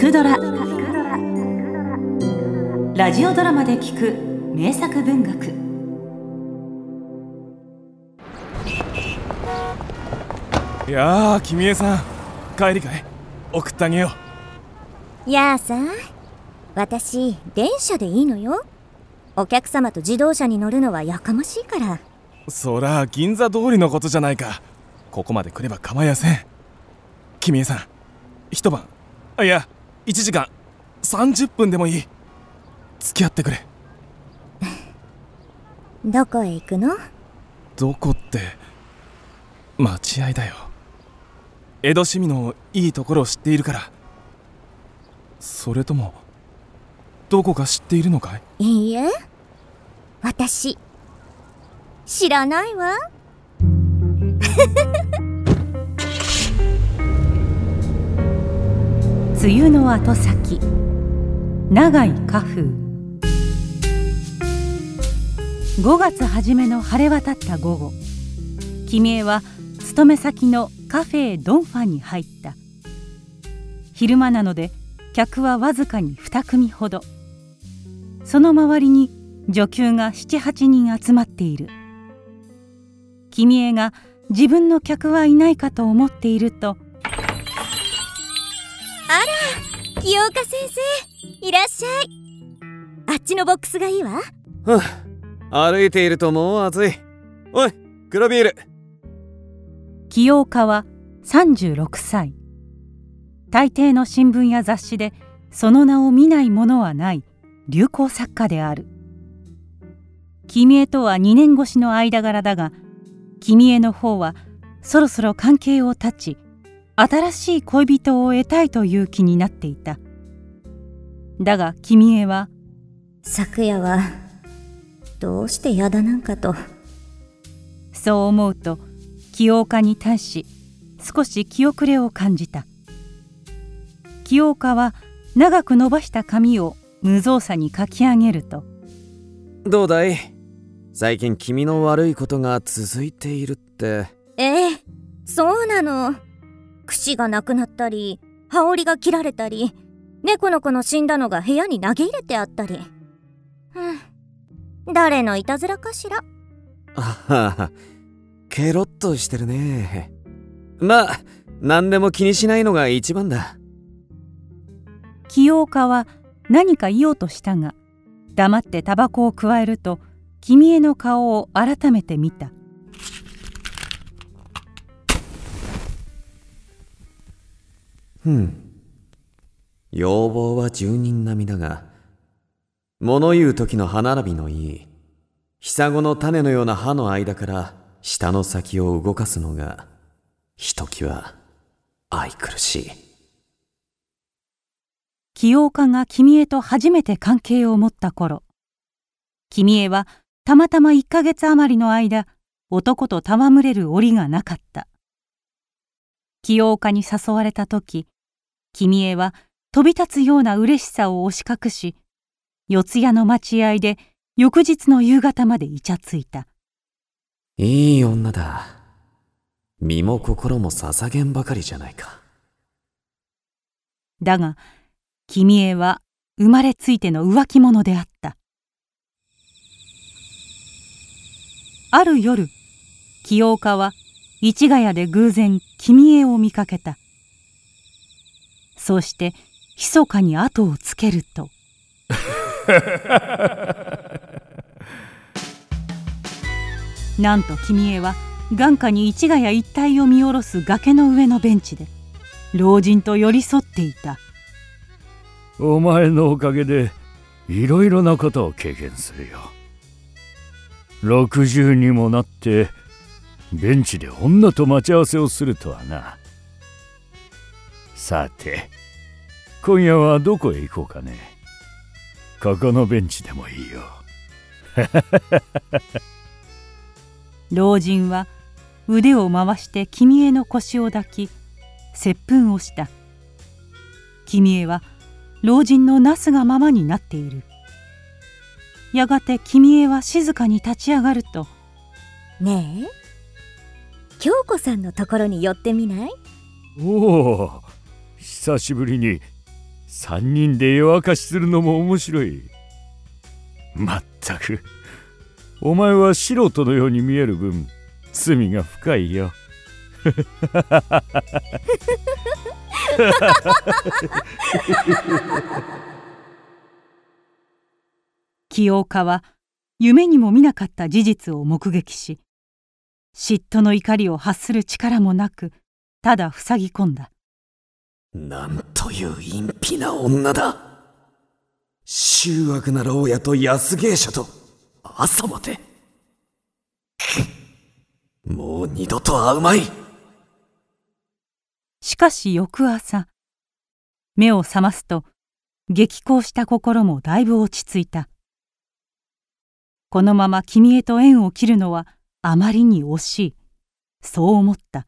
くドラ」ラジオドラマで聞く名作文学。いやー君江さん。帰りかい。送ってあげよいやあさ私電車でいいのよ。お客様と自動車に乗るのはやかましいから。うそら銀座通りのことじゃないか。ここまで来れば構いやせん。君江さん一晩。あいや1時間30分でもいい。付き合ってくれ。どこへ行くの？どこって待合だよ。江戸市民のいいところを知っているから。それともどこか知っているのかい？いいえ。私知らないわ 梅雨の後先。長い花風5月初めの晴れ渡った午後。君江は勤め先のカフェドンファンに入った。昼間なので客はわずかに2組ほど。その周りに女給が78人集まっている。君江が自分の客はいないかと思っていると清岡先生いらっしゃい。あっちのボックスがいいわ。はあ、歩いているともう暑い。おい黒ビール。清岡は36歳。大抵の新聞や雑誌でその名を見ないものはない流行作家である。君江とは2年越しの間柄だが君江の方はそろそろ関係を断ち新しい恋人を得たいという気になっていた。だが君江は昨夜はどうして嫌だなんかと。そう思うと清岡に対し少し気遅れを感じた。清岡は長く伸ばした髪を無造作にかき上げると。どうだい？最近君の悪いことが続いているって。ええそうなの串がなくなったり羽織が切られたり猫の子の死んだのが部屋に投げ入れてあったり。うん。誰のいたずらかしら。あはは。ケロッとしてるね。まあ何でも気にしないのが一番だ。清岡は何か言おうとしたが黙ってタバコをくわえると君への顔を改めて見たふん。要望は住人並みだが物言う時の歯並びのいいひごの種のような歯の間から舌の先を動かすのがひときわ愛くるしい。清岡が君へと初めて関係を持った頃君へはたまたま1ヶ月余りの間男と戯れる折がなかった清岡に誘われた時君へは飛び立つような嬉しさを押し隠し四谷の待合で翌日の夕方までイチャついた。いい女だ。身も心も捧げんばかりじゃないか。だが君へは生まれついての浮気者であった。ある夜清岡は市ヶ谷で偶然君へを見かけた。そうして密かに後をつけると。なんと君へは眼下に市ヶ谷一帯を見下ろす崖の上のベンチで老人と寄り添っていた。お前のおかげでいろいろなことを経験するよ。60にもなってベンチで女と待ち合わせをするとはな。さて今夜はどこへ行こうかね。ここのベンチでもいいよ。老人は腕を回して君への腰を抱き接吻をした。君へは老人のなすがままになっている。やがて君へは静かに立ち上がるとねえ京子さんのところに寄ってみない？おお久しぶりに。3人で夜明かしするのも面白い。まったく。お前は素人のように見える分罪が深いよ。清岡は夢にも見なかった事実を目撃し嫉妬の怒りを発する力もなくただ塞ぎ込んだ。なんという陰秘な女だ。醜悪な牢屋と安芸者と朝まで。もう二度と会うまい。しかし翌朝目を覚ますと激高した心もだいぶ落ち着いた。このまま君へと縁を切るのはあまりに惜しい。そう思った。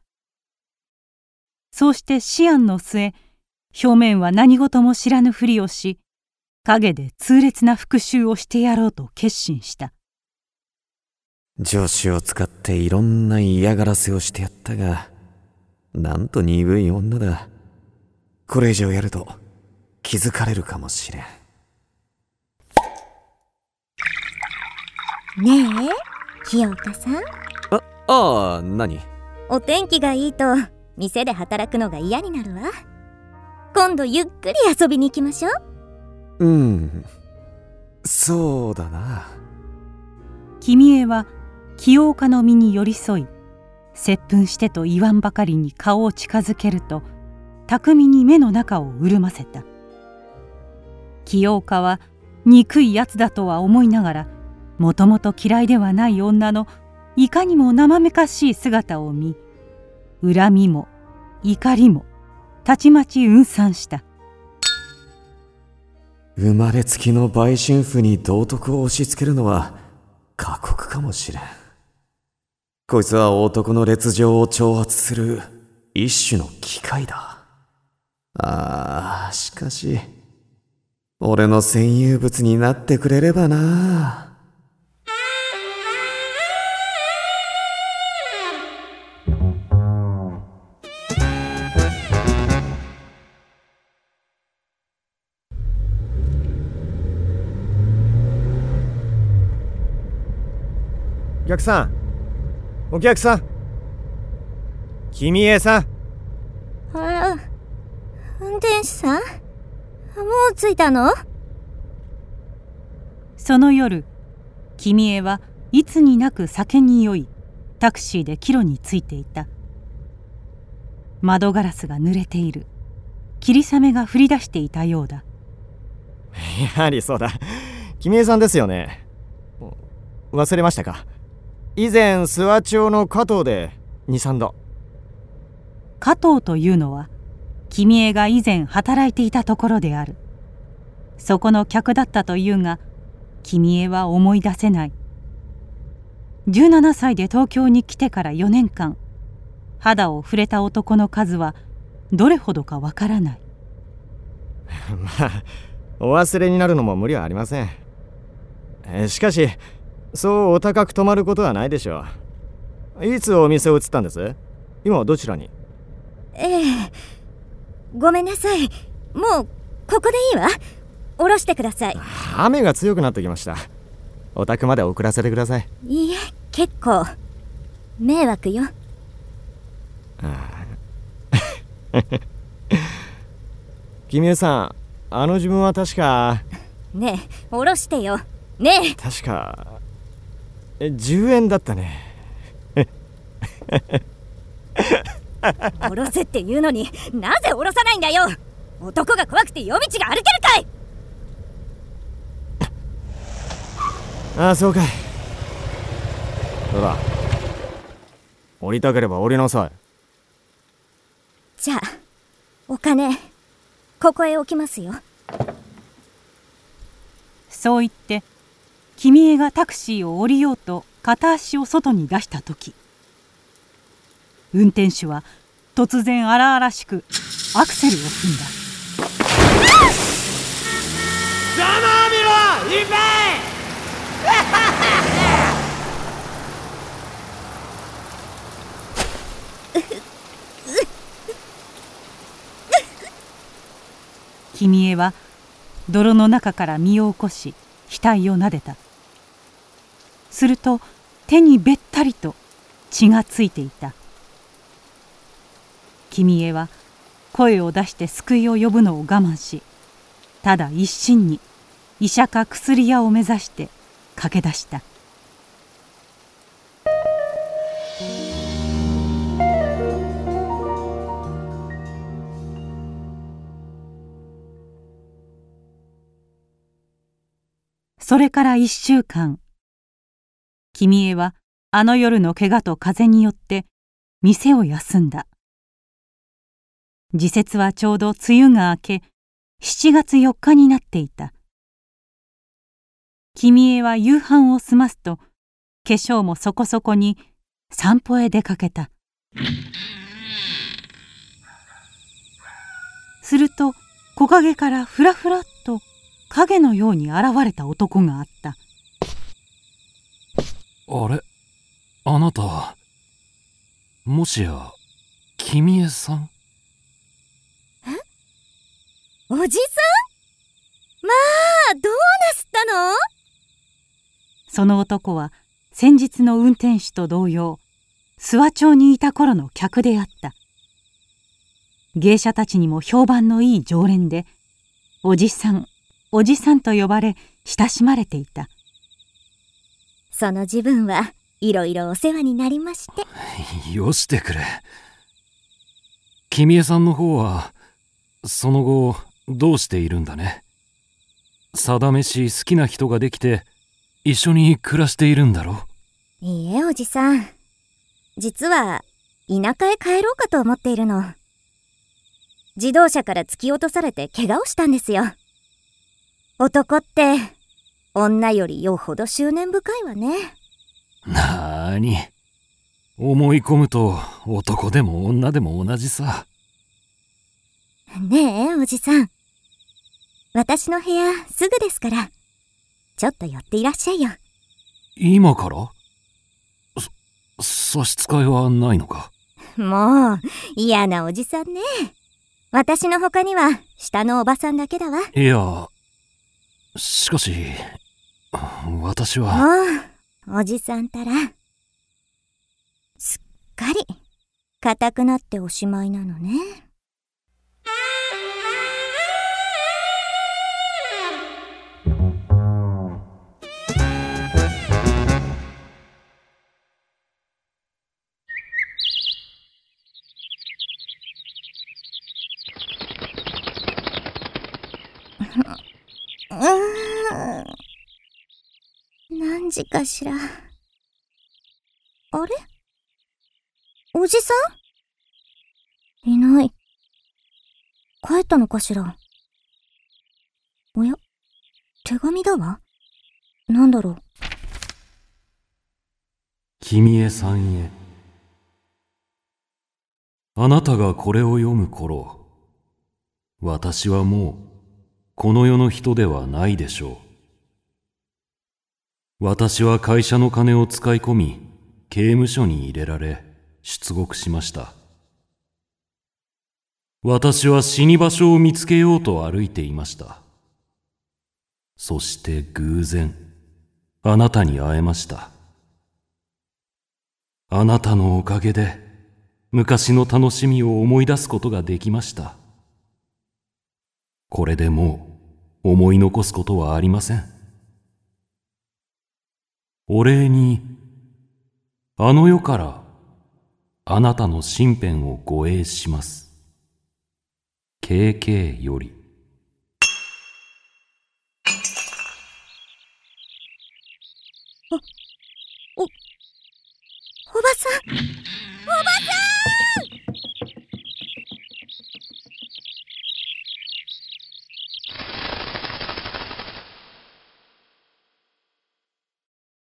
そうして思案の末表面は何事も知らぬふりをし陰で痛烈な復讐をしてやろうと決心した。助手を使っていろんな嫌がらせをしてやったがなんと鈍い女だ。これ以上やると気づかれるかもしれん。ねえ？清岡さん？あああ何？お天気がいいと店で働くのが嫌になるわ。今度ゆっくり遊びに行きましょう。うん。そうだな。君江は清岡の身に寄り添い接吻してと言わんばかりに顔を近づけると巧みに目の中を潤ませた。清岡は憎いやつだとは思いながらもともと嫌いではない女のいかにも生めかしい姿を見恨みも怒りもたちまち雲散した。生まれつきの売春婦に道徳を押し付けるのは過酷かもしれん。こいつは男の劣情を挑発する一種の機械だ。ああしかし俺の占有物になってくれればな。お客さん。お客さん。君江さ。んあら運転手さん？もう着いたの？その夜君江はいつになく酒に酔いタクシーで帰路についていた。窓ガラスが濡れている。霧雨が降り出していたようだ。やはりそうだ。君江さんですよね。忘れましたか？以前諏訪町の加藤で23度。加藤というのは君江が以前働いていたところである。そこの客だったというが君江は思い出せない。17歳で東京に来てから4年間肌を触れた男の数はどれほどかわからない。まあお忘れになるのも無理はありません。しかしそうお高く泊まることはないでしょう。いつお店を移ったんです？今はどちらに？ええ。ごめんなさい。もうここでいいわ。降ろしてください。雨が強くなってきました。お宅まで送らせてください。いいえ結構。迷惑よ。君江さんあの自分は確か。ねえ降ろしてよ。ね確かえ10円だったね。え降ろせって言うのになぜ降ろさないんだよ。男が怖くて夜道が歩けるかい。ああそうかい。どうだ？降りたければ降りなさい。じゃあお金ここへ置きますよ。そう言って君江がタクシーを降りようと片足を外に出した時運転手は突然荒々しくアクセルを踏んだ。ざまみろいっぺ君江は泥の中から身を起こし額を撫でたすると手にべったりと血がついていた。君江は声を出して救いを呼ぶのを我慢しただ一心に医者か薬屋を目指して駆け出した。それから一週間。君江はあの夜の怪我と風によって店を休んだ。時節はちょうど梅雨が明け7月4日になっていた。君江は夕飯を済ますと化粧もそこそこに散歩へ出かけた。すると木陰からふらふらっと影のように現れた男があった。あれ？あなたもしや君江さん？おじさん？まあどうなすったの？その男は先日の運転手と同様諏訪町にいた頃の客であった。芸者たちにも評判のいい常連でおじさんおじさんと呼ばれ親しまれていたその自分はいろいろお世話になりまして。よしてくれ。君江さんの方はその後どうしているんだね？定めし好きな人ができて一緒に暮らしているんだろいいえおじさん。実は田舎へ帰ろうかと思っているの。自動車から突き落とされて怪我をしたんですよ。男って女よりよほど執念深いわね。なーに。思い込むと男でも女でも同じさ。ねえおじさん。私の部屋すぐですから。ちょっと寄っていらっしゃいよ。今から？差し支えはないのか？もう嫌なおじさんね。私の他には下のおばさんだけだわ。いやしかし私は。もうおじさんたらすっかり硬くなっておしまいなのね。何時かしら。あれ？おじさん？いない。帰ったのかしら？おや？手紙だわ。なんだろう？君へさんへ。あなたがこれを読む頃、私はもうこの世の人ではないでしょう。私は会社の金を使い込み、刑務所に入れられ、出獄しました。私は死に場所を見つけようと歩いていました。そして偶然、あなたに会えました。あなたのおかげで、昔の楽しみを思い出すことができました。これでもう思い残すことはありません。お礼に、あの世からあなたの身辺を護衛します。KK より。おばさん